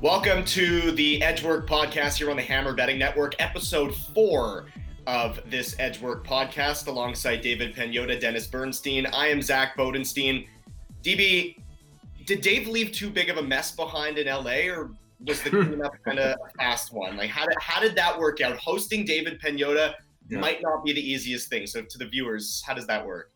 Welcome to the Edgework podcast here on the Hammer Betting Network, episode four of this Edgework podcast, alongside David Pagnotta, Dennis Bernstein. I am Zack Bodenstein. DB, did Dave leave too big of a mess behind in LA, or was the cleanup kind of a fast one? Like, how did how did that work out? Hosting David Pagnotta yeah. might not be the easiest thing. So, to the viewers, how does that work?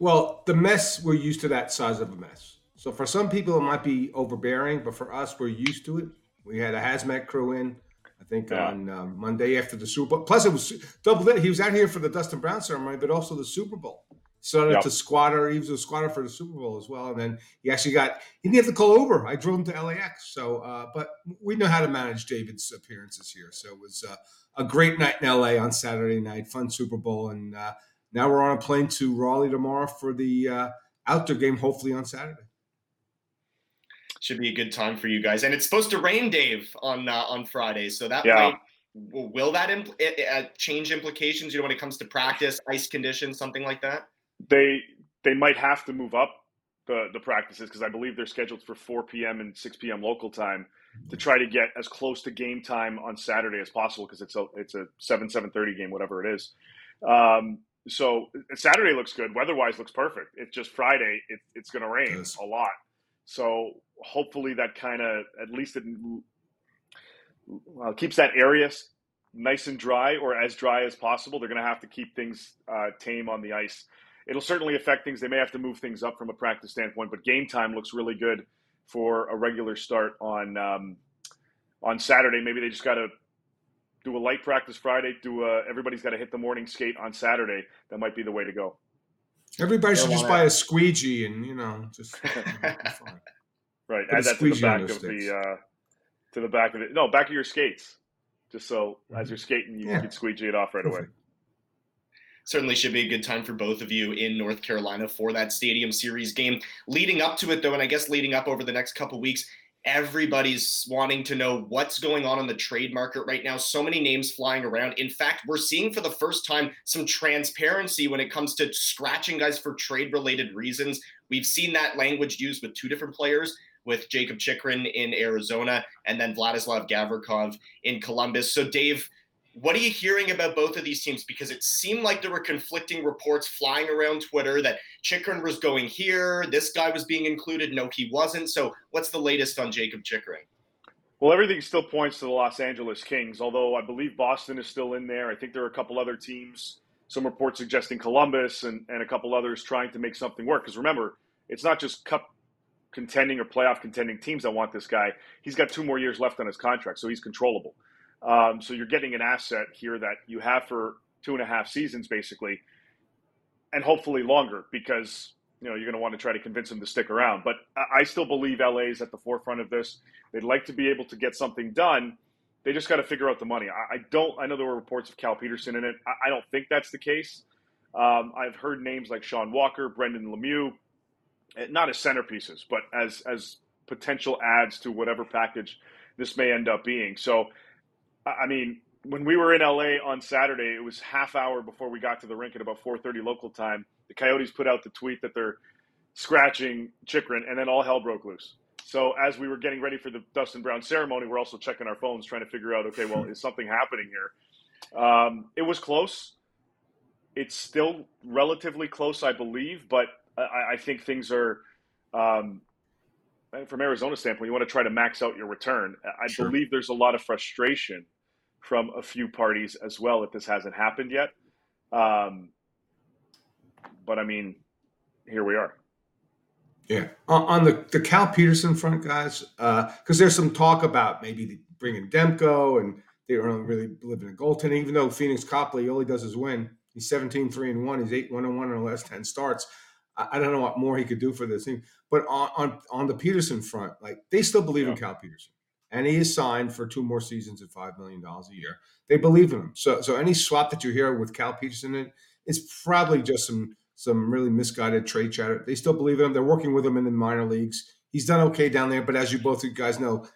Well, the mess we're used to that size of a mess. So for some people, it might be overbearing, but for us, we're used to it. We had a hazmat crew in, I think, yeah. on um, Monday after the Super Bowl. Plus, it was double. that He was out here for the Dustin Brown ceremony, but also the Super Bowl. Started yep. to squatter. He was a squatter for the Super Bowl as well, and then he actually got. He didn't have to call over. I drove him to LAX. So, uh, but we know how to manage David's appearances here. So it was uh, a great night in LA on Saturday night, fun Super Bowl, and uh, now we're on a plane to Raleigh tomorrow for the uh, outdoor game, hopefully on Saturday should be a good time for you guys. And it's supposed to rain, Dave, on uh, on Friday, so that yeah. might will that impl- uh, change implications? You know, when it comes to practice, ice conditions, something like that. They they might have to move up the the practices because I believe they're scheduled for 4 p.m. and 6 p.m. local time to try to get as close to game time on Saturday as possible because it's a it's a 7 7:30 game, whatever it is. Um, so Saturday looks good. Weather-wise, looks perfect. It's just Friday. It, it's going to rain a lot. So hopefully that kind of at least it well, keeps that area nice and dry or as dry as possible. They're going to have to keep things uh, tame on the ice. It'll certainly affect things. They may have to move things up from a practice standpoint, but game time looks really good for a regular start on um, on Saturday. Maybe they just got to do a light practice Friday. Do a, everybody's got to hit the morning skate on Saturday. That might be the way to go. Everybody should just buy a squeegee and you know just. right, add that to the back of the uh, to the back of it. No, back of your skates, just so mm-hmm. as you're skating, you yeah. can squeegee it off right Perfect. away. Certainly should be a good time for both of you in North Carolina for that Stadium Series game. Leading up to it, though, and I guess leading up over the next couple weeks, everybody's wanting to know what's going on in the trade market right now. So many names flying around. In fact, we're seeing for the first time some transparency when it comes to scratching guys for trade related reasons. We've seen that language used with two different players. With Jakob Chychrun in Arizona and then Vladislav Gavrikov in Columbus. So, Dave, what are you hearing about both of these teams? Because it seemed like there were conflicting reports flying around Twitter that Chychrun was going here, this guy was being included. No, he wasn't. So, what's the latest on Jakob Chychrun? Well, everything still points to the Los Angeles Kings, although I believe Boston is still in there. I think there are a couple other teams, some reports suggesting Columbus and, and a couple others trying to make something work. Because remember, it's not just cup contending or playoff contending teams that want this guy. He's got two more years left on his contract, so he's controllable. Um, so you're getting an asset here that you have for two and a half seasons, basically, and hopefully longer because you know you're going to want to try to convince them to stick around. But I still believe LA is at the forefront of this. They'd like to be able to get something done. They just got to figure out the money. I, don't. I know there were reports of Cal Petersen in it. I, don't think that's the case. Um, I've heard names like Sean Walker, Brendan Lemieux, eh, not as centerpieces, but as as potential adds to whatever package this may end up being. So I mean, when we were in LA on Saturday, it was half hour before we got to the rink at about 4:30 local time. The Coyotes put out the tweet that they're scratching Chychrun, and then all hell broke loose. So as we were getting ready for the Dustin Brown ceremony, we're also checking our phones, trying to figure out, okay, well, is something happening here? Um, it was close. It's still relatively close, I believe, but I, I think things are um, from Arizona standpoint, you want to try to max out your return. I sure. believe there's a lot of frustration from a few parties as well that this hasn't happened yet. Um, but I mean, here we are. Yeah, on the the Cal Petersen front, guys, because uh, there's some talk about maybe bringing Demko, and they don't really believe in a goaltending. Even though Pheonix Copley all he does is win, He's 17, 3 and 1. He's 8, 1 and 1 in the last 10 starts. I, I don't know what more he could do for this team. But on, on, on the Petersen front, like they still believe yeah. in Cal Petersen. And he is signed for two more seasons at $5 million a year. They believe in him. So so any swap that you hear with Cal Petersen in is probably just some some really misguided trade chatter. They still believe in him. They're working with him in the minor leagues. He's done okay down there, but as you both you guys know,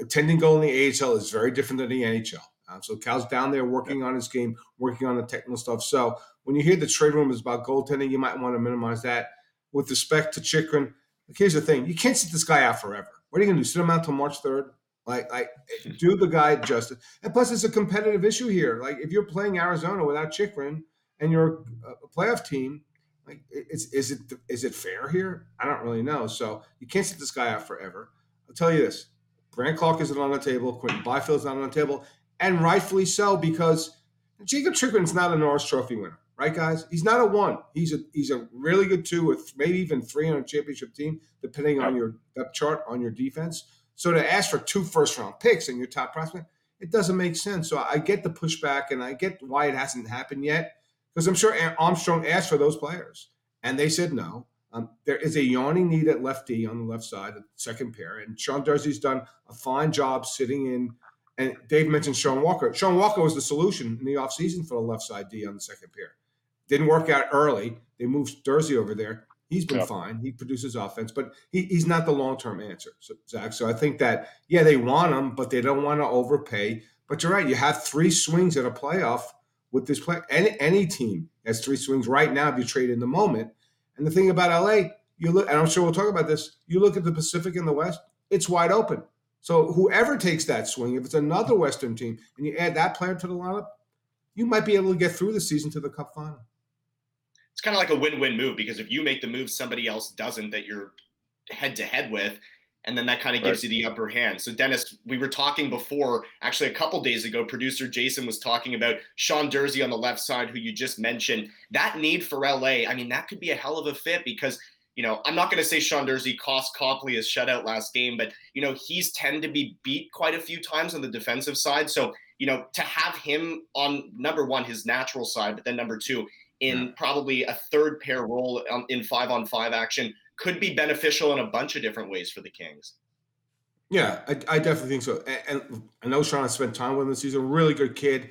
attending goal in the AHL is very different than the NHL. Uh, so Cal's down there working on his game, working on the technical stuff. So when you hear the trade rumors about goaltending, you might want to minimize that. With respect to Chychrun, here's the thing: you can't sit this guy out forever. What are you going to do? Sit him out till March third? Like, like, hmm. do the guy justice. And plus, it's a competitive issue here. Like, if you're playing Arizona without Chychrun and you're a playoff team, like, is is it is it fair here? I don't really know. So you can't sit this guy out forever. I'll tell you this: Brandt Clarke isn't on the table. Quinton Byfield's not on the table, and rightfully so because Jakob Chychrun's not a Norris Trophy winner, right, guys? He's not a one. He's a he's a really good two with maybe even three on a championship team, depending on your depth chart on your defense. So to ask for two first round picks and your top prospect, it doesn't make sense. So I get the pushback and I get why it hasn't happened yet because I'm sure Armstrong asked for those players and they said no. Um, there is a yawning need at lefty on the left side, second pair, and Sean Durzi's done a fine job sitting in. And Dave mentioned Sean Walker. Sean Walker was the solution in the offseason for the left side D on the second pair. Didn't work out early. They moved Durzi over there. He's been yep. fine. He produces offense, but he, he's not the long term answer, so, Zack. So I think that yeah, they want him, but they don't want to overpay. But you're right. You have three swings at a playoff with this play. Any any team has three swings right now if you trade in the moment. And the thing about LA, you look, and I'm sure we'll talk about this. You look at the Pacific and the West; it's wide open. So whoever takes that swing, if it's another Western team, and you add that player to the lineup, you might be able to get through the season to the Cup final it's kind of like a win-win move because if you make the move somebody else doesn't that you're head to head with and then that kind of gives right. you the upper hand. So Dennis, we were talking before, actually a couple days ago, producer Jason was talking about Sean Durzi on the left side, who you just mentioned. That need for LA, I mean, that could be a hell of a fit because you know, I'm not going to say Sean Durzi cost Copley his shutout last game, but you know, he's tend to be beat quite a few times on the defensive side. So, you know, to have him on number one, his natural side, but then number two, in probably a third pair role in five on five action could be beneficial in a bunch of different ways for the Kings. Yeah, I, I definitely think so. And, and, I know Sean has spent time with him this season. Really good kid.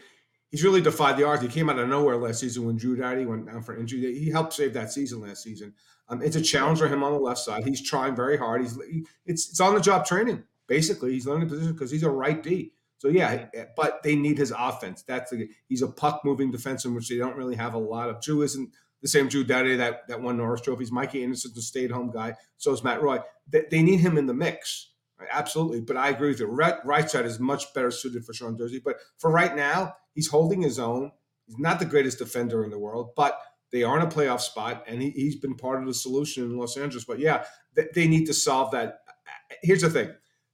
He's really defied the odds. He came out of nowhere last season when Drew Doughty went down for injury. He helped save that season last season. Um, it's a challenge for him on the left side. He's trying very hard. He's he, it's it's on the job training. Basically, he's learning the position because he's a right D. So yeah, eh, but they need his offense. That's a, he's a puck moving defenseman, which they don't really have a lot of. Drew isn't the same Drew Doughty that that won Norris trophies. Mikey Anderson's a stay at home guy. So is Matt Roy. They, they need him in the mix. Right? Absolutely. But I agree with you. Right, right side is much better suited for Sean Durzi. But for right now, he's holding his own. He's not the greatest defender in the world, but they are in a playoff spot, and he, he's been part of the solution in Los Angeles. But yeah, they, they need to solve that. Here's the thing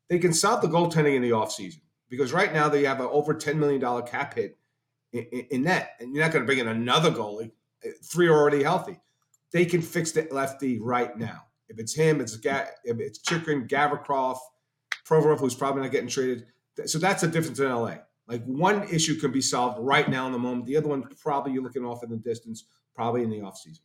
they can solve the goaltending in the offseason because right now they have an over $10 million cap hit in, in, in net, and you're not going to bring in another goalie. Uh, three are already healthy. They can fix the lefty right now. If it's him, it's Ga- if it's Chychrun, Gavrikov, Provorov, who's probably not getting traded. So that's the difference in LA. Like one issue can be solved right now in the moment. The other one probably you're looking off in the distance, probably in the offseason.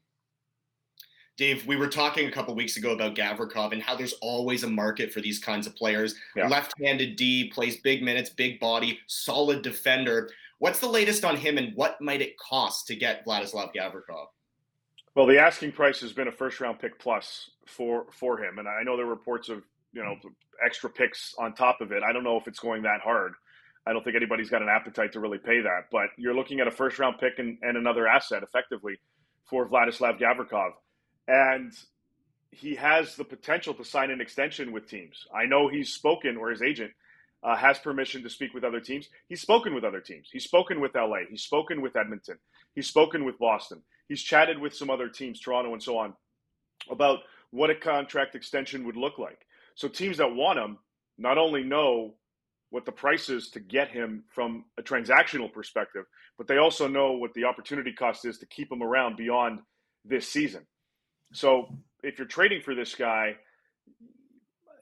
Dave, we were talking a couple weeks ago about Gavrikov and how there's always a market for these kinds of players. Yeah. Left-handed D, plays big minutes, big body, solid defender. What's the latest on him, and what might it cost to get Vladislav Gavrikov? Well, the asking price has been a first-round pick plus for for him, and I know there are reports of you know extra picks on top of it. I don't know if it's going that hard. I don't think anybody's got an appetite to really pay that, but you're looking at a first-round pick and, and another asset effectively for Vladislav Gavrikov and he has the potential to sign an extension with teams. I know he's spoken, or his agent uh, has permission to speak with other teams. He's spoken with other teams. He's spoken with LA. He's spoken with Edmonton. He's spoken with Boston. He's chatted with some other teams, Toronto and so on, about what a contract extension would look like. So teams that want him not only know what the price is to get him from a transactional perspective, but they also know what the opportunity cost is to keep him around beyond this season. So if you're trading for this guy,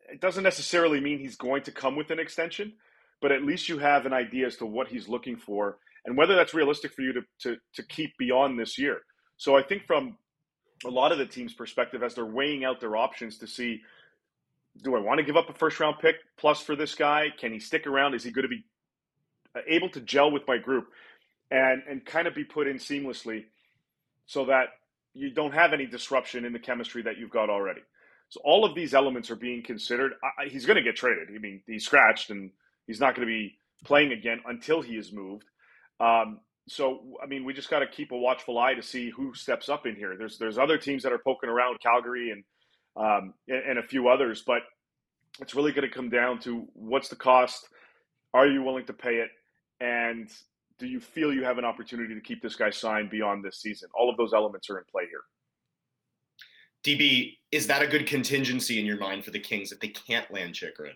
it doesn't necessarily mean he's going to come with an extension, but at least you have an idea as to what he's looking for and whether that's realistic for you to, to, to keep beyond this year. So I think from a lot of the team's perspective, as they're weighing out their options to see, do I want to give up a first round pick plus for this guy? Can he stick around? Is he going to be uh, able to gel with my group and, and kind of be put in seamlessly so that you don't have any disruption in the chemistry that you've got already? So all of these elements are being considered. I, he's going to get traded. I mean, he's scratched and he's not going to be playing again until he is moved. Um, so I mean, we just got to keep a watchful eye to see who steps up in here. There's there's other teams that are poking around, Calgary and um, and, and a few others, but it's really going to come down to what's the cost. Are you willing to pay it? And do you feel you have an opportunity to keep this guy signed beyond this season? All of those elements are in play here. DB, is that a good contingency in your mind for the Kings if they can't land Chychrun?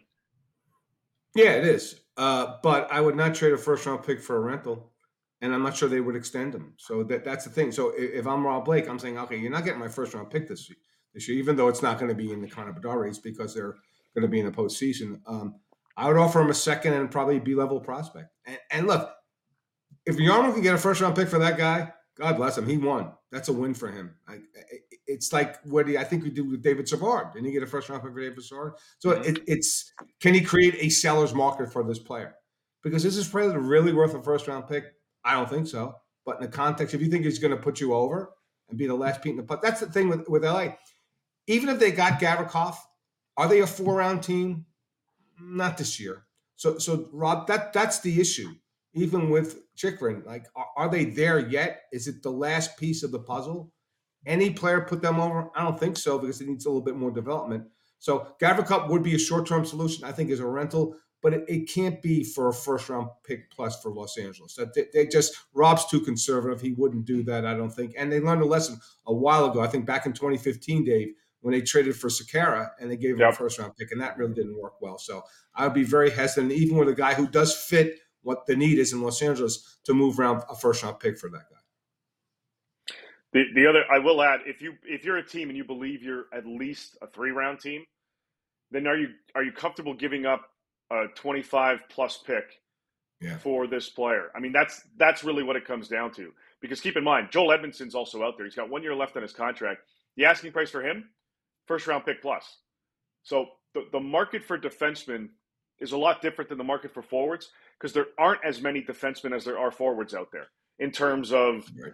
Yeah, it is. Uh, but I would not trade a first round pick for a rental, and I'm not sure they would extend him. So that that's the thing. So if, if I'm Rob Blake, I'm saying, okay, you're not getting my first round pick this this year, even though it's not going to be in the Connor Bedard race because they're going to be in the postseason. Um, I would offer him a second and probably B level prospect. And, and look, if Jarmo can get a first round pick for that guy, God bless him. He won. That's a win for him. I, it's like what he, I think we do with David Savard. Didn't he get a first round pick for David Savard? So mm-hmm. it, it's can he create a seller's market for this player? Because is this player really worth a first round pick? I don't think so. But in the context, if you think he's going to put you over and be the last beat in the putt, that's the thing with, with LA. Even if they got Gavrikov, are they a four round team? Not this year. So so Rob, that that's the issue even with Chychrun, like, are, are, they there yet? Is it the last piece of the puzzle? Any player put them over? I don't think so because it needs a little bit more development. So Gavrikov would be a short-term solution, I think, as a rental, but it, it can't be for a first-round pick plus for Los Angeles. That they, they, just Rob's too conservative. He wouldn't do that, I don't think. And they learned a lesson a while ago. I think back in 2015, Dave, when they traded for Sekera and they gave him yep. a first-round pick, and that really didn't work well. So I would be very hesitant, even with a guy who does fit what the need is in Los Angeles to move around a first round pick for that guy. The, the other, I will add, if you if you're a team and you believe you're at least a three round team, then are you are you comfortable giving up a 25 plus pick yeah. for this player? I mean, that's that's really what it comes down to. Because keep in mind, Joel Edmundson's also out there. He's got one year left on his contract. The asking price for him, first round pick plus. So the, the market for defensemen is a lot different than the market for forwards because there aren't as many defensemen as there are forwards out there in terms of right.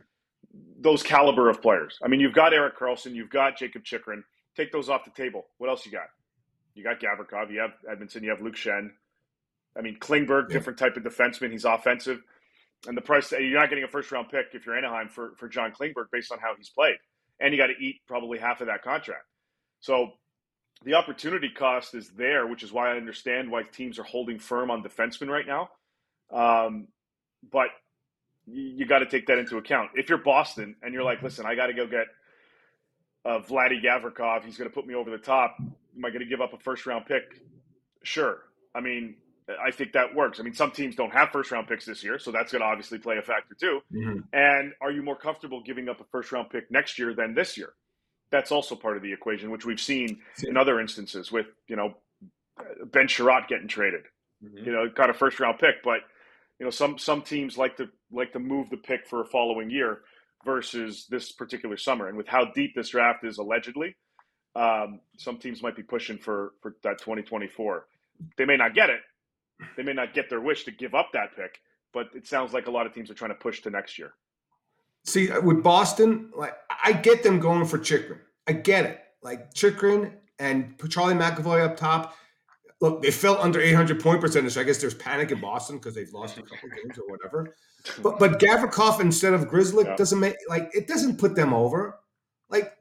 those caliber of players. I mean, you've got Erik Karlsson, you've got Jakob Chychrun. Take those off the table. What else you got? You got Gavrikov, you have Edmundson, you have Luke Schenn. I mean, Klingberg, yeah. different type of defenseman. He's offensive. And the price, uh, you're not getting a first round pick if you're Anaheim for, for John Klingberg based on how he's played. And you got to eat probably half of that contract. So the opportunity cost is there, which is why I understand why teams are holding firm on defensemen right now. Um, but you, you got to take that into account. If you're Boston and you're like, listen, I got to go get uh, Vladdy Gavrikov, he's going to put me over the top. Am I going to give up a first round pick? Sure. I mean, I think that works. I mean, some teams don't have first round picks this year, so that's going to obviously play a factor too. Mm-hmm. And are you more comfortable giving up a first round pick next year than this year? That's also part of the equation, which we've seen in other instances with you know Ben Chiarot getting traded. Mm-hmm. You know, got a first round pick, but you know some some teams like to like to move the pick for a following year versus this particular summer. And with how deep this draft is allegedly, um, some teams might be pushing for for that 2024. They may not get it. They may not get their wish to give up that pick, but it sounds like a lot of teams are trying to push to next year. See, with Boston, like I get them going for Chychrun. I get it. Like Chychrun and Charlie McAvoy up top. Look, they fell under 800 point percentage. So I guess there's panic in Boston because they've lost a couple games or whatever. But but Gavrikov instead of Grzelcyk yeah. doesn't make like it doesn't put them over. Like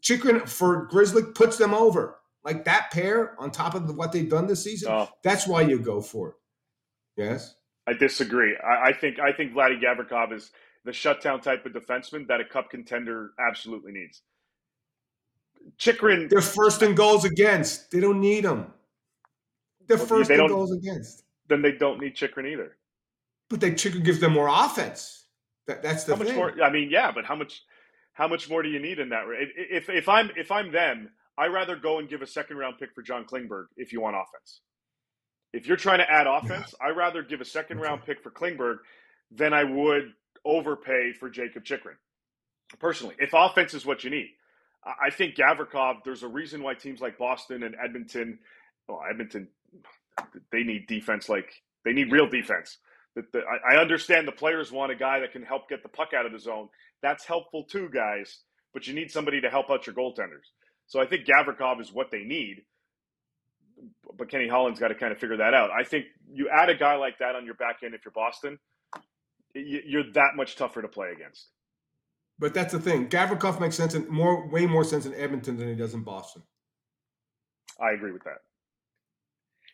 Chychrun for Grzelcyk puts them over. Like that pair on top of what they've done this season. Oh. That's why you go for it. Yes. I disagree. I, I think I think Vladdy Gavrikov is the shutdown type of defenseman that a cup contender absolutely needs. Chychrun. They're first in goals against. They don't need them. They're first they in goals against. Then they don't need Chychrun either. But they Chychrun gives them more offense. That, that's the how thing. More, I mean, yeah, but how much how much more do you need in that? If, if if I'm if I'm them, I rather go and give a second round pick for John Klingberg if you want offense. If you're trying to add offense, yeah. I'd rather give a second round pick for Klingberg than I would overpay for Jakob Chychrun. Personally, if offense is what you need, I think Gavrikov. There's a reason why teams like Boston and Edmonton, well, Edmonton, they need defense like they need real defense. I understand the players want a guy that can help get the puck out of the zone. That's helpful too, guys. But you need somebody to help out your goaltenders. So I think Gavrikov is what they need. But Kenny Holland's got to kind of figure that out. I think you add a guy like that on your back end if you're Boston, you're that much tougher to play against. But that's the thing. Gavrikov makes sense in more, way more sense in Edmonton than he does in Boston. I agree with that.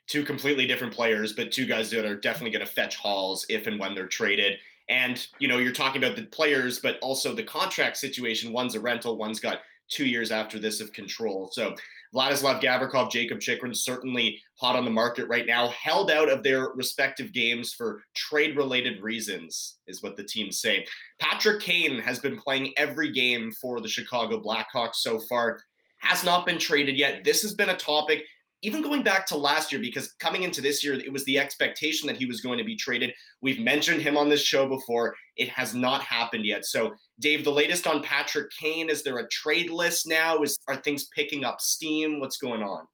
Two completely different players, but two guys that are definitely going to fetch hauls if and when they're traded. And you know, you're talking about the players, but also the contract situation. One's a rental, one's got two years after this of control. So Vladislav Gavrikov, Jakob Chychrun, certainly hot on the market right now, held out of their respective games for trade related reasons, is what the teams say. Patrick Kane has been playing every game for the Chicago Blackhawks so far, has not been traded yet. This has been a topic even going back to last year, because coming into this year, it was the expectation that he was going to be traded. We've mentioned him on this show before. It has not happened yet. So, Dave, the latest on Patrick Kane, is there a trade list now? Is are things picking up steam? What's going on?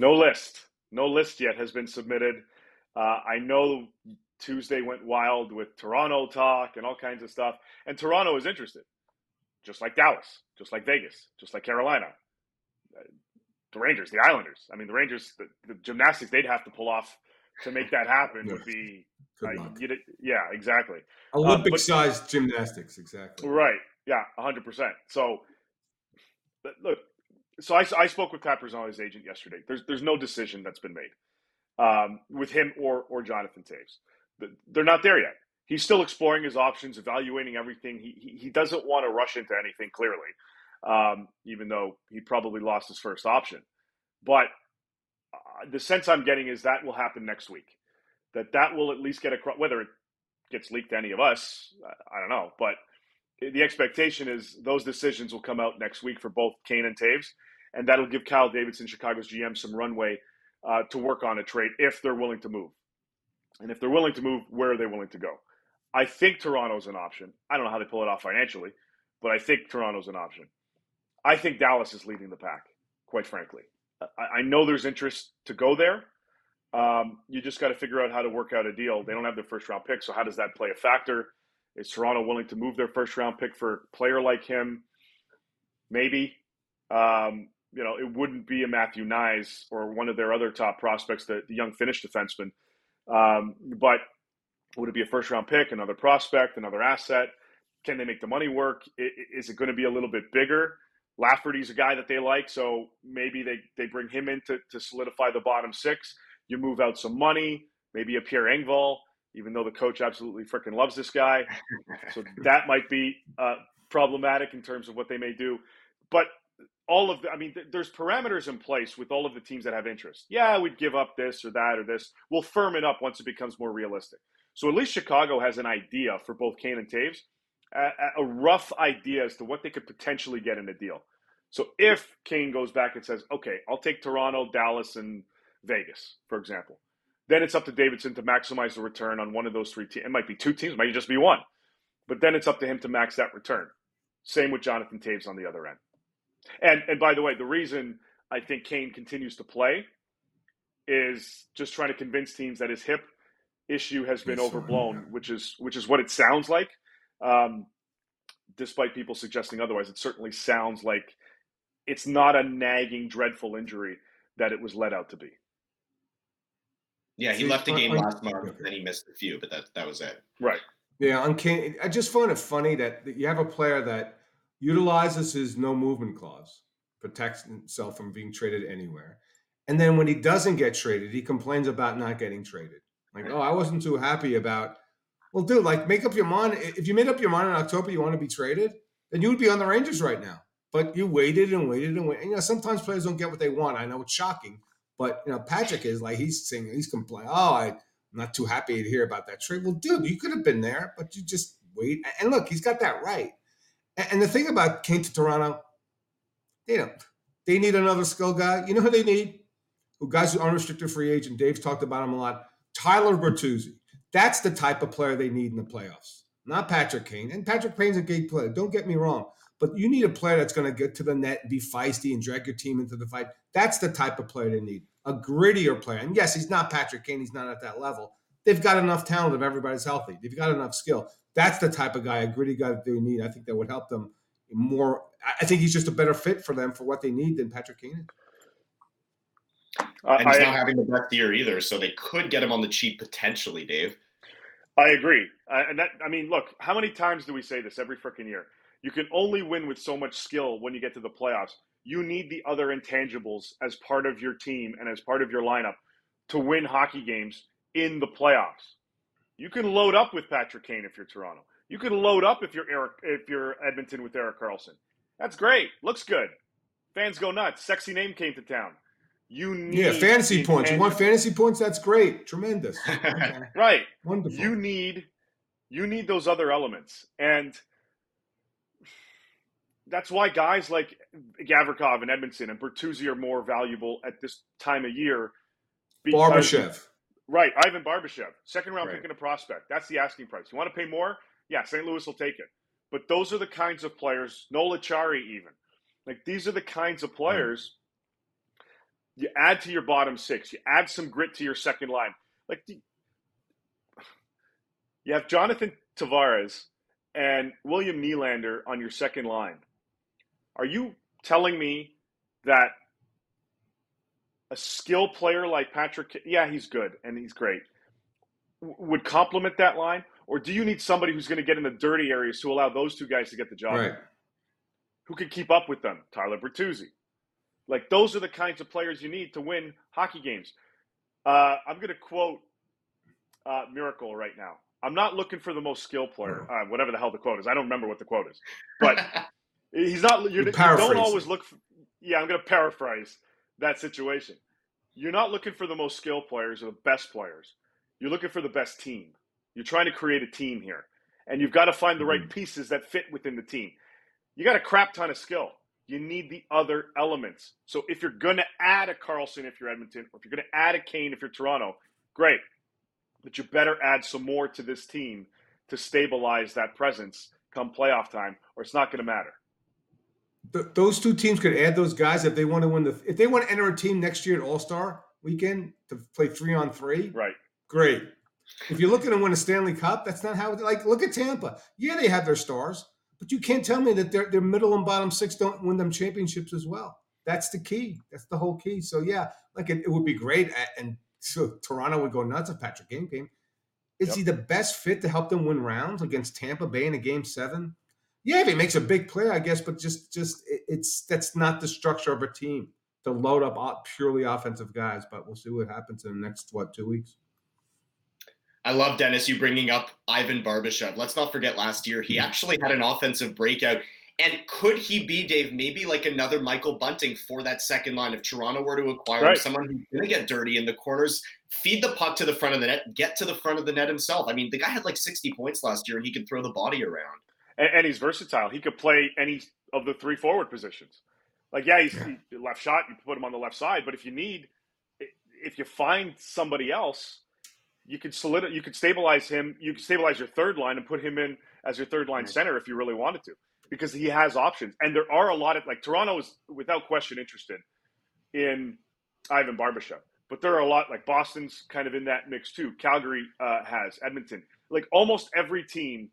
No list. No list yet has been submitted. Uh, I know Tuesday went wild with Toronto talk and all kinds of stuff. And Toronto is interested, just like Dallas, just like Vegas, just like Carolina the Rangers, the Islanders. I mean, the Rangers, the, the gymnastics they'd have to pull off to make that happen would be, uh, yeah, exactly. Olympic um, sized gymnastics, exactly. Right. Yeah, 100%. So, look, so I, I spoke with his agent yesterday. There's there's no decision that's been made um, with him or or Jonathan Toews. They're not there yet. He's still exploring his options, evaluating everything. He he, he doesn't want to rush into anything. Clearly, um, even though he probably lost his first option. But uh, the sense I'm getting is that will happen next week. That that will at least get across. Whether it gets leaked to any of us, I don't know. But the expectation is those decisions will come out next week for both Kane and Toews, and that'll give Kyle Davidson, Chicago's GM, some runway uh, to work on a trade if they're willing to move. And if they're willing to move, where are they willing to go? I think Toronto's an option. I don't know how they pull it off financially, but I think Toronto's an option. I think Dallas is leading the pack, quite frankly. I, I know there's interest to go there. Um, you just got to figure out how to work out a deal. They don't have their first round pick, so how does that play a factor? Is Toronto willing to move their first round pick for a player like him? Maybe. Um, you know, it wouldn't be a Matthew Knies or one of their other top prospects, the, the young Finnish defenseman. Um, but would it be a first round pick, another prospect, another asset? Can they make the money work? Is it going to be a little bit bigger? Lafferty's a guy that they like, so maybe they, they bring him in to, to solidify the bottom six. You move out some money, maybe a Pierre Engvall, even though the coach absolutely freaking loves this guy. so that might be uh, problematic in terms of what they may do. But all of the, I mean, th- there's parameters in place with all of the teams that have interest. Yeah, we'd give up this or that or this. We'll firm it up once it becomes more realistic. So at least Chicago has an idea for both Kane and Toews a, a rough idea as to what they could potentially get in a deal. So if Kane goes back and says, okay, I'll take Toronto, Dallas, and Vegas, for example, then it's up to Davidson to maximize the return on one of those three teams. It might be two teams, it might just be one. But then it's up to him to max that return. Same with Jonathan Toews on the other end. And and by the way, the reason I think Kane continues to play is just trying to convince teams that his hip issue has been overblown, which is which is what it sounds like. Um, despite people suggesting otherwise, it certainly sounds like it's not a nagging, dreadful injury that it was led out to be. Yeah, he left the game last month, and then he missed a few, but that that was it. Right. Yeah, on Kane, I just find it funny that you have a player that utilizes his no movement clause, protects himself from being traded anywhere, and then when he doesn't get traded, he complains about not getting traded. Like, oh, I wasn't too happy about well, dude, like make up your mind. If you made up your mind in October you want to be traded, then you would be on the Rangers right now. But you waited and waited and waited. And, you know, sometimes players don't get what they want. I know it's shocking, but you know, Patrick is like he's saying he's complaining. Oh, I, am not too happy to hear about that trade. Well, dude, you could have been there, but you just wait. And look, he's got that right. And, and the thing about Kane to Toronto, they you know, they need another skill guy. You know who they need? who guys who unrestricted free agent. Dave's talked about him a lot. Tyler Bertuzzi. That's the type of player they need in the playoffs, not Patrick Kane. And Patrick Kane's a great player. Don't get me wrong. But you need a player that's going to get to the net and be feisty and drag your team into the fight. That's the type of player they need. A grittier player. And yes, he's not Patrick Kane. He's not at that level. They've got enough talent if everybody's healthy. They've got enough skill. That's the type of guy, a gritty guy that they need. I think that would help them more. I think he's just a better fit for them for what they need than Patrick Kane. Uh, and he's I, not having the best year either, so they could get him on the cheap potentially, Dave. I agree, uh, and that I mean, look, how many times do we say this every freaking year? You can only win with so much skill when you get to the playoffs. You need the other intangibles as part of your team and as part of your lineup to win hockey games in the playoffs. You can load up with Patrick Kane if you're Toronto. You can load up if you're Eric if you're Edmonton with Erik Karlsson. That's great. Looks good. Fans go nuts. Sexy name came to town. You need Yeah, fantasy points. You want fantasy points? That's great. Tremendous. right. Wonderful. You need you need those other elements. And that's why guys like Gavrikov and Edmundson and Bertuzzi are more valuable at this time of year. Barbashev. Right, Ivan Barbashev, second round right. pick and a prospect. That's the asking price. You want to pay more? Yeah, St. Louis will take it. But those are the kinds of players, Noel Acciari even. Like these are the kinds of players you add to your bottom six. You add some grit to your second line. Like you have Jonathan Tavares and William Nylander on your second line. Are you telling me that a skill player like Patrick, yeah, he's good and he's great, would complement that line? Or do you need somebody who's going to get in the dirty areas to allow those two guys to get the job? Right. Who can keep up with them? Tyler Bertuzzi. Like those are the kinds of players you need to win hockey games. Uh, I'm going to quote uh, Miracle right now. I'm not looking for the most skilled player, uh, whatever the hell the quote is. I don't remember what the quote is, but he's not. you don't always look. For, yeah, I'm going to paraphrase that situation. You're not looking for the most skilled players or the best players. You're looking for the best team. You're trying to create a team here, and you've got to find the right mm-hmm. pieces that fit within the team. You got a crap ton of skill you need the other elements. So if you're going to add a Karlsson if you're Edmonton, or if you're going to add a Kane if you're Toronto, great. But you better add some more to this team to stabilize that presence come playoff time, or it's not going to matter. Those two teams could add those guys if they want to win the if they want to enter a team next year at All Star weekend to play three on three. Right. Great. If you're looking to win a Stanley Cup, that's not how. Like, look at Tampa. Yeah, they have their stars, but you can't tell me that their their middle and bottom six don't win them championships as well. That's the key. That's the whole key. So yeah, like it, it would be great, and so Toronto would go nuts if Patrick Kane came. Is yep. he the best fit to help them win rounds against Tampa Bay in a game seven? Yeah, if he makes a big play, I guess, but just just it's that's not the structure of a team to load up purely offensive guys. But we'll see what happens in the next what two weeks. I love Dennis you bringing up Ivan Barbashev. Let's not forget last year he actually had an offensive breakout. And could he be, Dave, maybe like another Michael Bunting for that second line? If Toronto were to acquire right. someone who's going to get dirty in the corners, feed the puck to the front of the net, get to the front of the net himself. I mean, the guy had like 60 points last year and he could throw the body around. And, and he's versatile. He could play any of the three forward positions. Like, yeah, he's yeah. He, left shot, you put him on the left side. But if you need, if you find somebody else you could solid you could stabilize him. You could stabilize your third line and put him in as your third line center if you really wanted to, because he has options. And there are a lot of like Toronto is without question interested in Ivan Barbashev, but there are a lot like Boston's kind of in that mix too. Calgary uh, has Edmonton. Like almost every team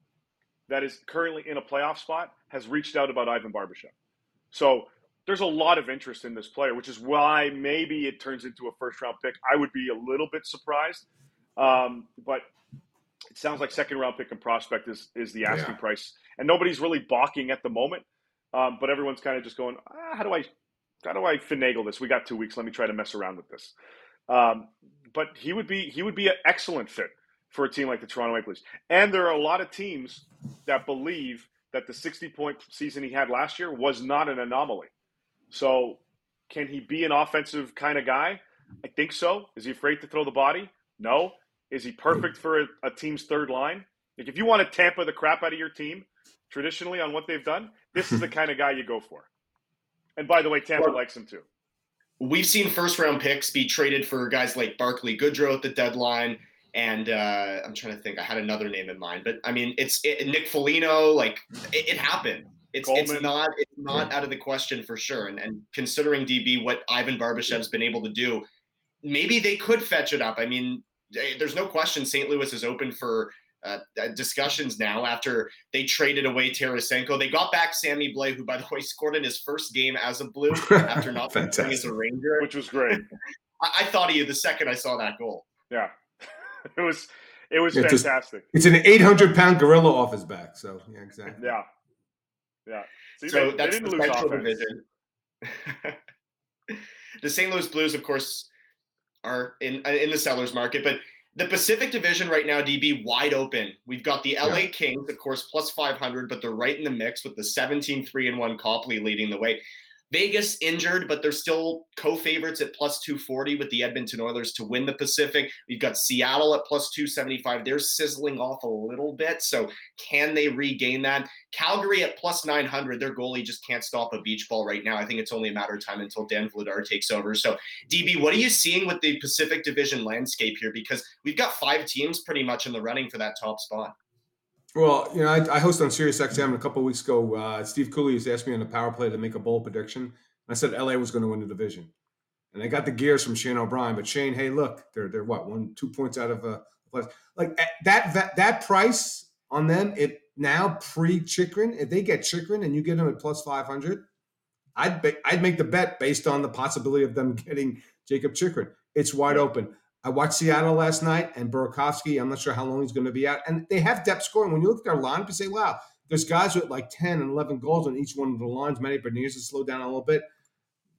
that is currently in a playoff spot has reached out about Ivan Barbashev. So there's a lot of interest in this player, which is why maybe it turns into a first round pick. I would be a little bit surprised um, but it sounds like second round pick and prospect is is the asking yeah. price, and nobody's really balking at the moment. Um, but everyone's kind of just going, ah, how do I how do I finagle this? We got two weeks. Let me try to mess around with this. Um, but he would be he would be an excellent fit for a team like the Toronto Maple Leafs. And there are a lot of teams that believe that the 60 point season he had last year was not an anomaly. So, can he be an offensive kind of guy? I think so. Is he afraid to throw the body? No. Is he perfect for a, a team's third line? Like if you want to tamper the crap out of your team, traditionally on what they've done, this is the kind of guy you go for. And by the way, Tampa well, likes him too. we've seen first round picks be traded for guys like Barclay Goodrow at the deadline. And uh, I'm trying to think. I had another name in mind, but I mean, it's it, Nick Foligno. Like it, it happened. It's it's not it's not out of the question for sure. And and considering DB what Ivan Barbashev's been able to do, maybe they could fetch it up. I mean, there's no question St. Louis is open for uh, uh, discussions now after they traded away Tarasenko. They got back Sammy Blais, who, by the way, scored in his first game as a Blue after not playing as a Ranger, which was great. I, I, thought of you the second I saw that goal. Yeah, it was it was yeah, fantastic. It's, an 800 pound gorilla off his back. So yeah, exactly. Yeah, yeah. So, so they, that's they the central division. the St. Louis Blues, of course, are in uh, in the sellers market, but the Pacific Division right now, DB, wide open. We've got the LA yeah. Kings, of course, plus 500, but they're right in the mix with the 17 3 and 1 Copley leading the way. Vegas injured, but they're still co-favorites at plus 240 with the Edmonton Oilers to win the Pacific. We've got Seattle at plus 275. They're sizzling off a little bit. So can they regain that? Calgary at plus 900. Their goalie just can't stop a beach ball right now. I think it's only a matter of time until Dan Vladar takes over. So DB, what are you seeing with the Pacific Division landscape here? Because we've got five teams pretty much in the running for that top spot. Well, you know, I, I hosted on Sirius XM a couple weeks ago. Uh, Steve Kouleas has asked me on the power play to make a bold prediction. I said LA was going to win the division, and I got the gears from Shane O'Brien. But Shane, hey, look, they're they're what one two points out of a uh, like that that that price on them. If now pre Chychrun, if they get Chychrun and you get them at plus five hundred, I'd be, I'd make the bet based on the possibility of them getting Jakob Chychrun. It's wide open. I watched Seattle last night and Burakovsky. I'm not sure how long he's going to be out. And they have depth scoring. When you look at their line, you say, wow, there's guys with like 10 and 11 goals on each one of the lines. Matty Beniers has slowed down a little bit.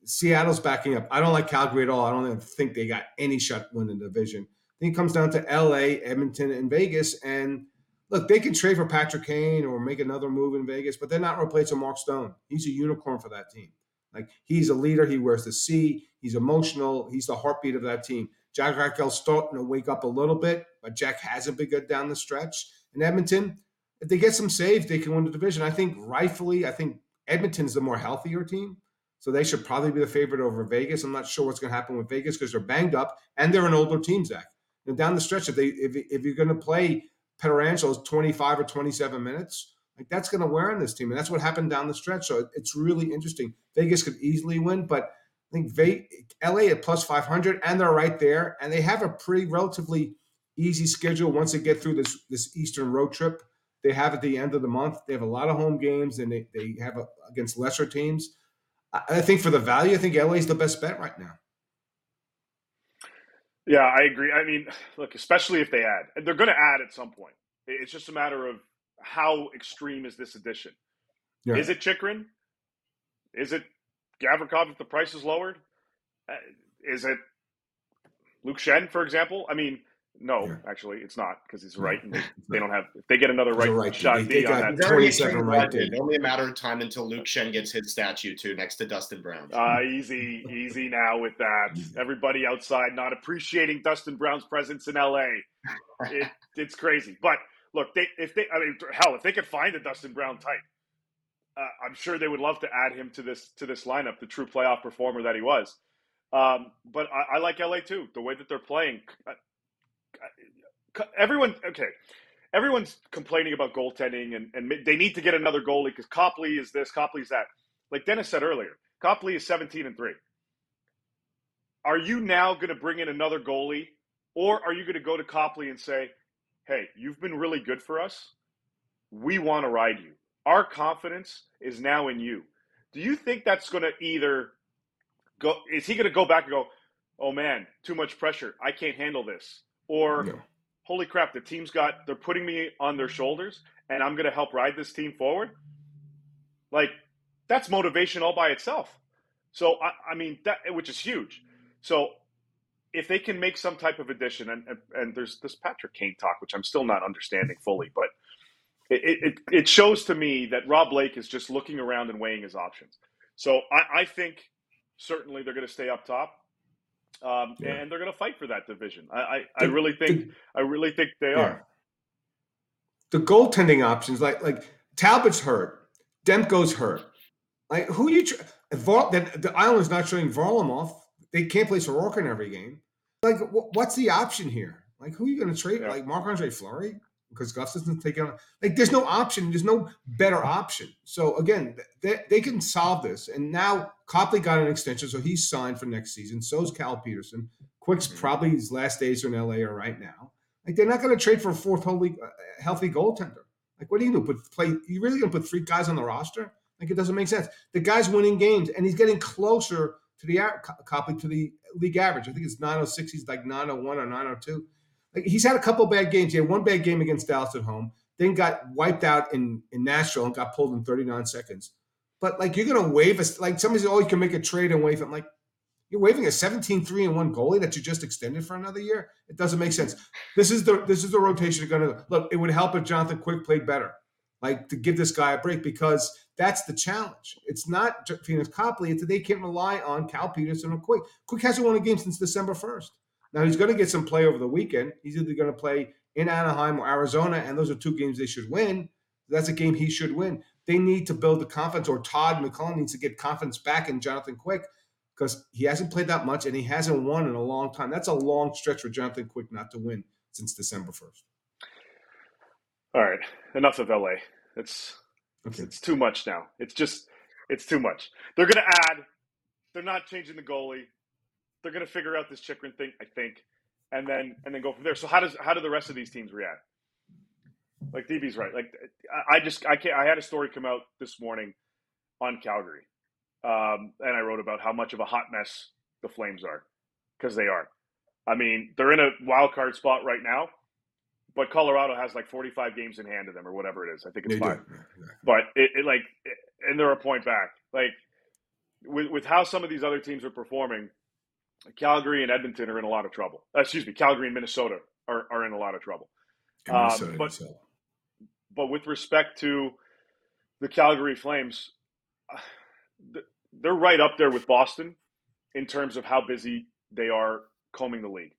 Seattle's backing up. I don't like Calgary at all. I don't think they got any shot winning the division. I think it comes down to LA, Edmonton, and Vegas. And look, they can trade for Patrick Kane or make another move in Vegas, but they're not replacing Mark Stone. He's a unicorn for that team. Like he's a leader. He wears the C. He's emotional. He's the heartbeat of that team. Jack Eichel's starting to wake up a little bit, but Jack hasn't been good down the stretch. In Edmonton, if they get some saves, they can win the division. I think rightfully, I think Edmonton's the more healthier team. So they should probably be the favorite over Vegas. I'm not sure what's going to happen with Vegas because they're banged up and they're an older team, Zack. And down the stretch, if they if, if you're going to play Pietrangelo 25 or 27 minutes, like that's going to wear on this team, and that's what happened down the stretch. So it's really interesting. Vegas could easily win, but think Ve- LA at plus 500, and they're right there. And they have a pretty relatively easy schedule once they get through this this Eastern road trip. They have at the end of the month. They have a lot of home games, and they, they have a, against lesser teams. I, I think for the value, I think LA is the best bet right now. Yeah, I agree. I mean, look, especially if they add, And they're going to add at some point. It's just a matter of how extreme is this addition. Yeah. Is it Chychrun? Is it Gavrikov if the price is lowered? Uh, is it Luke Schenn, for example? I mean, no, yeah. actually, it's not because he's right. And they, they, don't have. If they get another right, right shot they, they on that, twenty-seven right. Only a matter of time until Luke Schenn gets his statue too, next to Dustin Brown. Uh, easy, easy now with that. Everybody outside not appreciating Dustin Brown's presence in LA. It, it's crazy. But look, they if they, I mean, hell, if they could find a Dustin Brown type, uh, I'm sure they would love to add him to this to this lineup, the true playoff performer that he was. Um, but I, I, like LA too. The way that they're playing, everyone okay. Everyone's complaining about goaltending, and, and they need to get another goalie because Copley is this, Copley is that. Like Dennis said earlier, Copley is 17 and three. Are you now going to bring in another goalie, or are you going to go to Copley and say, "Hey, you've been really good for us. We want to ride you." Our confidence is now in you. Do you think that's going to either go? Is he going to go back and go, "Oh man, too much pressure. I can't handle this," or no. "Holy crap, the team's got they're putting me on their shoulders, and I'm going to help ride this team forward." Like that's motivation all by itself. So I, I mean that, which is huge. So if they can make some type of addition, and, and, and there's this Patrick Kane talk, which I'm still not understanding fully, but it, it, it shows to me that Rob Blake is just looking around and weighing his options. So I, I think certainly they're going to stay up top. Um, yeah. and they're going to fight for that division. I, I, the, I really think, the, I really think they yeah. are. The goaltending options, like like Talbot's hurt, Demko's hurt. Like who you? Tr- the, the Islanders not showing Varlamov. they can't play Sorokin in every game. Like, what's the option here? Like, who are you going to trade? Yeah. Like Marc Andre Fleury? Because Gustavsson's taking on. Like, there's no option. There's no better option. So again, they, they can solve this. And now Copley got an extension, so he's signed for next season. So is Cal Petersen. Quick's mm-hmm. probably his last days in LA are right now. Like, they're not going to trade for a fourth holy, uh, healthy goaltender. Like, what do you do? Put play? You really going to put three guys on the roster? Like, it doesn't make sense. The guy's winning games, and he's getting closer to the Copley to the league average. I think it's 906. He's like 901 or 902. Like he's had a couple bad games. He had one bad game against Dallas at home, then got wiped out in, in Nashville and got pulled in 39 seconds. But like you're gonna waive us like somebody's oh, you can make a trade and waive him. Like you're waiving a 17-3 and 1 goalie that you just extended for another year. It doesn't make sense. This is the this is the rotation you're gonna look. It would help if Jonathan Quick played better, like to give this guy a break because that's the challenge. It's not Pheonix Copley. It's that they can't rely on Cal Petersen or Quick. Quick hasn't won a game since December 1st. Now he's going to get some play over the weekend. He's either going to play in Anaheim or Arizona, and those are two games they should win. That's a game he should win. They need to build the confidence, or Todd McLellan needs to get confidence back in Jonathan Quick because he hasn't played that much and he hasn't won in a long time. That's a long stretch for Jonathan Quick not to win since December 1st. All right, enough of LA. It's okay. it's too much now. It's just it's too much. They're going to add. They're not changing the goalie they're going to figure out this Chychrun thing, I think, and then and then go from there. So how does how do the rest of these teams react? Like DB's right. Like I just I can't. I had a story come out this morning on Calgary, um, and I wrote about how much of a hot mess the Flames are because they are. I mean, they're in a wild card spot right now, but Colorado has like 45 games in hand of them or whatever it is. I think it's fine. But it, it like, it, and they're a point back. Like with with how some of these other teams are performing, Calgary and Edmonton are in a lot of trouble. Uh, excuse me, Calgary and Minnesota are, are in a lot of trouble. Um, but, but with respect to the Calgary Flames, they're right up there with Boston in terms of how busy they are combing the league.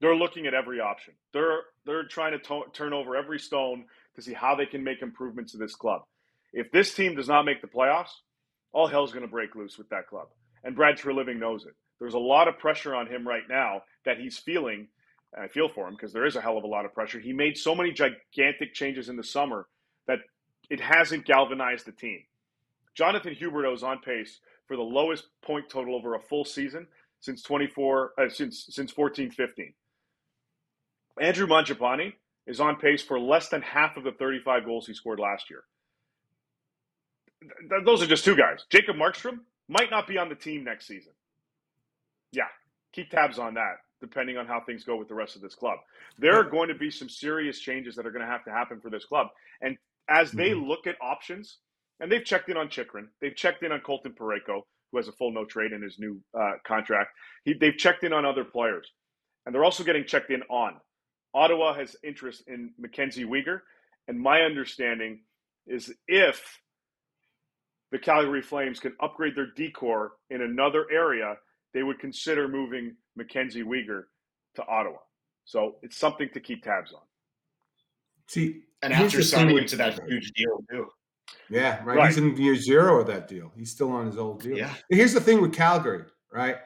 They're looking at every option. They're they're trying to to- turn over every stone to see how they can make improvements to this club. If this team does not make the playoffs, all hell's going to break loose with that club. And Brad Treliving knows it. There's a lot of pressure on him right now that he's feeling. I feel for him because there is a hell of a lot of pressure. He made so many gigantic changes in the summer that it hasn't galvanized the team. Jonathan Huberdeau is on pace for the lowest point total over a full season since 24 uh, since since 14 15. Andrew Mangiapane is on pace for less than half of the 35 goals he scored last year. Th- those are just two guys. Jacob Markstrom might not be on the team next season yeah, keep tabs on that depending on how things go with the rest of this club. There are going to be some serious changes that are going to have to happen for this club. And as they mm-hmm. look at options, and they've checked in on Chychrun, they've checked in on Colton Parayko, who has a full no trade in his new uh, contract. He, they've checked in on other players, and they're also getting checked in on. Ottawa has interest in Mackenzie Weegar, and my understanding is if the Calgary Flames can upgrade their decor in another area – they would consider moving Mackenzie Weegar to Ottawa. So it's something to keep tabs on. See, and after signing him to that huge deal too. Yeah, right. right. He's in year zero of that deal. He's still on his old deal. Yeah. here's the thing with Calgary, right?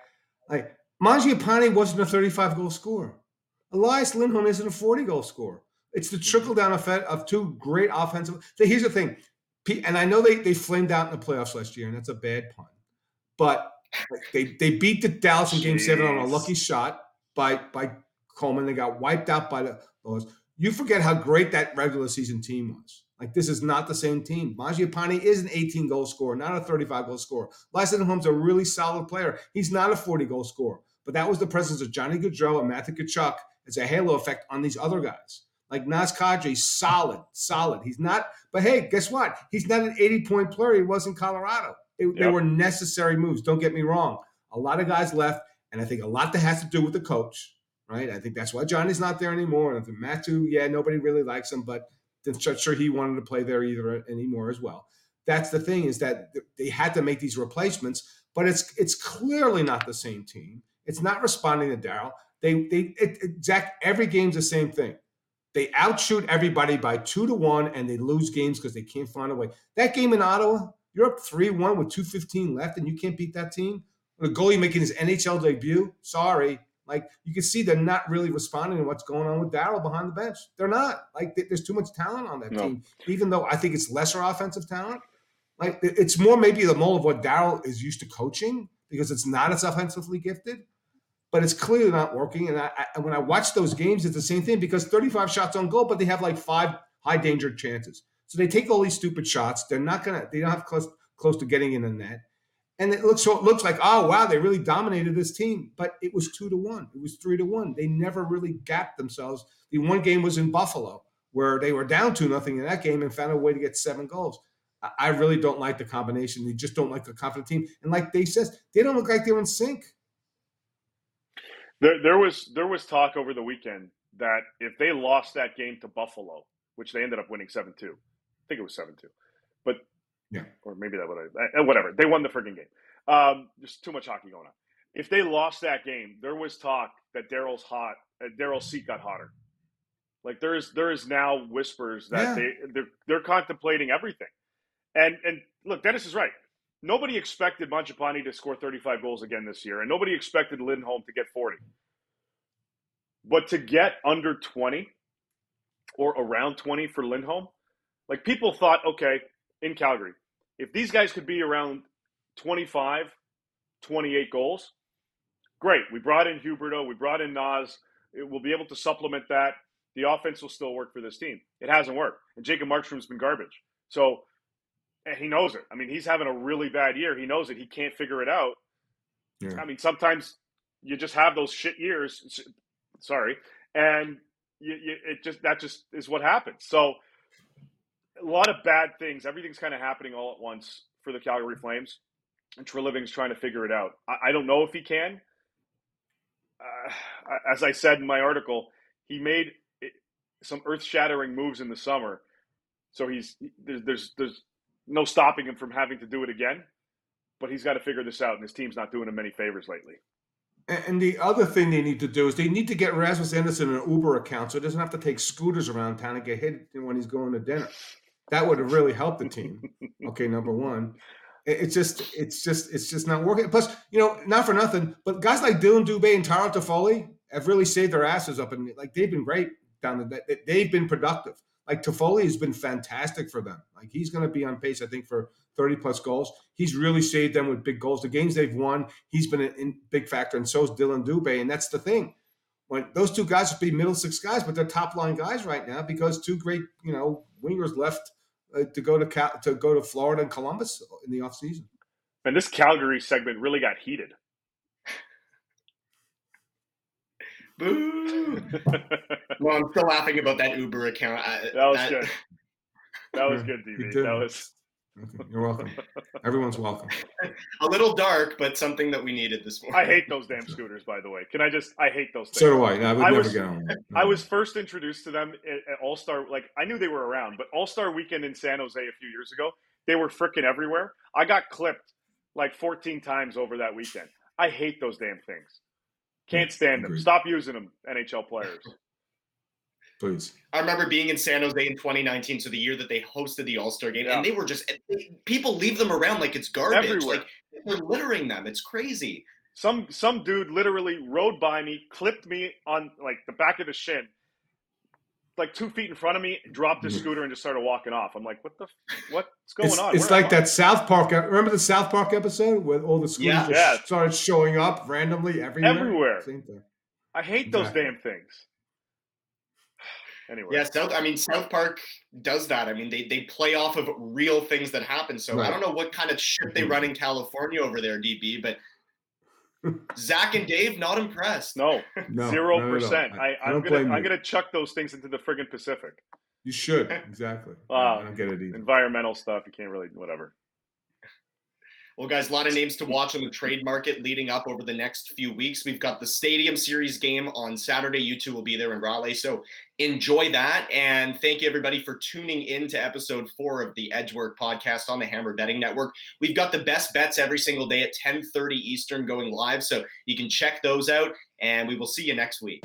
Like Mangiapane wasn't a 35 goal scorer. Elias Lindholm isn't a 40 goal scorer. It's the mm-hmm. trickle down effect of two great offensive. Here's the thing, and I know they they flamed out in the playoffs last year, and that's a bad pun. But they they beat the Dallas in Game Seven on a lucky shot by by Coleman. They got wiped out by the Lows. You forget how great that regular season team was. Like this is not the same team. Mangiapane is an 18 goal scorer, not a 35 goal scorer. Lindholm's a really solid player. He's not a 40 goal scorer, but that was the presence of Johnny Gaudreau and Matthew Tkachuk as a halo effect on these other guys. Like Naz Kadri, solid, solid. He's not, but hey, guess what? He's not an 80 point player he was in Colorado. They, yep. they were necessary moves. Don't get me wrong. A lot of guys left, and I think a lot that has to do with the coach, right? I think that's why Johnny's not there anymore. And I think Matthew, yeah, nobody really likes him, but I'm sure he wanted to play there either uh, anymore as well. That's the thing is that they had to make these replacements, but it's it's clearly not the same team. It's not responding to Daryl. They they it, it, Zack every game's the same thing. They outshoot everybody by two to one, and they lose games because they can't find a way. That game in Ottawa, you're up 3 1 with 215 left and you can't beat that team. The goalie making his NHL debut, sorry, like you can see they're not really responding to what's going on with Daryl behind the bench. They're not. Like there's too much talent on that no. team. Even though I think it's lesser offensive talent, like it's more maybe the mold of what Daryl is used to coaching because it's not as offensively gifted. But it's clearly not working. And I, I, when I watch those games, it's the same thing because 35 shots on goal, but they have like five high danger chances. So they take all these stupid shots. They're not gonna. They don't have close close to getting in the net. And it looks so it looks like oh wow they really dominated this team. But it was two to one. It was three to one. They never really gapped themselves. The one game was in buffalo where they were down two nothing in that game and found a way to get seven goals. I really don't like the combination. They just don't like the confident team. And like they says they don't look like they're in sync. There, there was there was talk over the weekend that if they lost that game to buffalo which they ended up winning 7-2 i think it was 7-2 but yeah. Or maybe that would have, uh, whatever. They won the freaking game. Um, there's too much hockey going on. If they lost that game, there was talk that Daryl's hot, uh, Daryl's seat got hotter. Like there is, there is now whispers that yeah. they they're, they're contemplating everything. And and look, Dennis is right. Nobody expected Mangiapane to score 35 goals again this year, and nobody expected Lindholm to get 40. But to get under 20 or around 20 for Lindholm, like people thought, okay, in Calgary. If these guys could be around 25, 28 goals, great. We brought in Huberdeau, we brought in Naz. We'll be able to supplement that. The offense will still work for this team. It hasn't worked. And Jacob Markstrom's been garbage. So he knows it. I mean, he's having a really bad year. He knows it. He can't figure it out. Yeah. I mean, sometimes you just have those shit years. Sorry. And you, you, it just that just is what happens. So a lot of bad things. Everything's kind of happening all at once for the Calgary Flames, and Treliving's trying to figure it out. I, I don't know if he can. Uh, as I said in my article, he made some earth-shattering moves in the summer, so he's there's there's there's no stopping him from having to do it again. But he's got to figure this out, and his team's not doing him any favors lately. And the other thing they need to do is they need to get Rasmus Andersson an Uber account so he doesn't have to take scooters around town and get hit when he's going to dinner. That would have really helped the team. Okay, number one. It's just, it's just, it's just not working. Plus, you know, not for nothing, but guys like Dillon Dubé and Tyler Toffoli have really saved their asses up, and like they've been great down the. They've been productive. Like Toffoli has been fantastic for them. Like he's going to be on pace, I think, for 30 plus goals. He's really saved them with big goals. The games they've won, he's been a big factor, and so is Dillon Dubé. And that's the thing. When those two guys would be middle six guys, but they're top line guys right now because two great, you know, wingers left uh, to go to Cal- to go to Florida and Columbus in the off season. And this Calgary segment really got heated. Boo! well, I'm still laughing about that Uber account. I, that was that... good. That was good, DB. That was Okay, you're welcome. Everyone's welcome. A little dark, but something that we needed this morning. I hate those damn scooters, by the way. Can I just? I hate those. Things. So do I. No, I would I never was, get on. No. I was first introduced to them at, at All Star. Like I knew they were around, but All Star Weekend in San Jose a few years ago, they were freaking everywhere. I got clipped like 14 times over that weekend. I hate those damn things. Can't stand them. Stop using them, NHL players. Please. I remember being in San Jose in 2019, so the year that they hosted the All Star game, yeah. and they were just people leave them around like it's garbage. Everywhere. Like they're littering them. It's crazy. Some some dude literally rode by me, clipped me on like the back of the shin, like two feet in front of me, dropped his mm-hmm. scooter and just started walking off. I'm like, what the what's going it's, on? It's Where like that South Park. Remember the South Park episode where all the scooters yeah. yeah. started showing up randomly everywhere. Everywhere. I hate those damn things anyway. Yeah, South. I mean, South Park does that. I mean, they they play off of real things that happen. So right. I don't know what kind of shit they run in California over there, DB, but. Zack and Dave not impressed. No, zero no, percent. I, am gonna I'm gonna chuck those things into the friggin' Pacific. You should exactly. Uh, I don't get it either. Environmental stuff. You can't really whatever. Well, guys, a lot of names to watch on the trade market leading up over the next few weeks. We've got the Stadium Series game on Saturday. You two will be there in Raleigh. So enjoy that. And thank you, everybody, for tuning in to episode four of the Edge Work podcast on the Hammer Betting Network. We've got the best bets every single day at 10 30 Eastern going live. So you can check those out. And we will see you next week.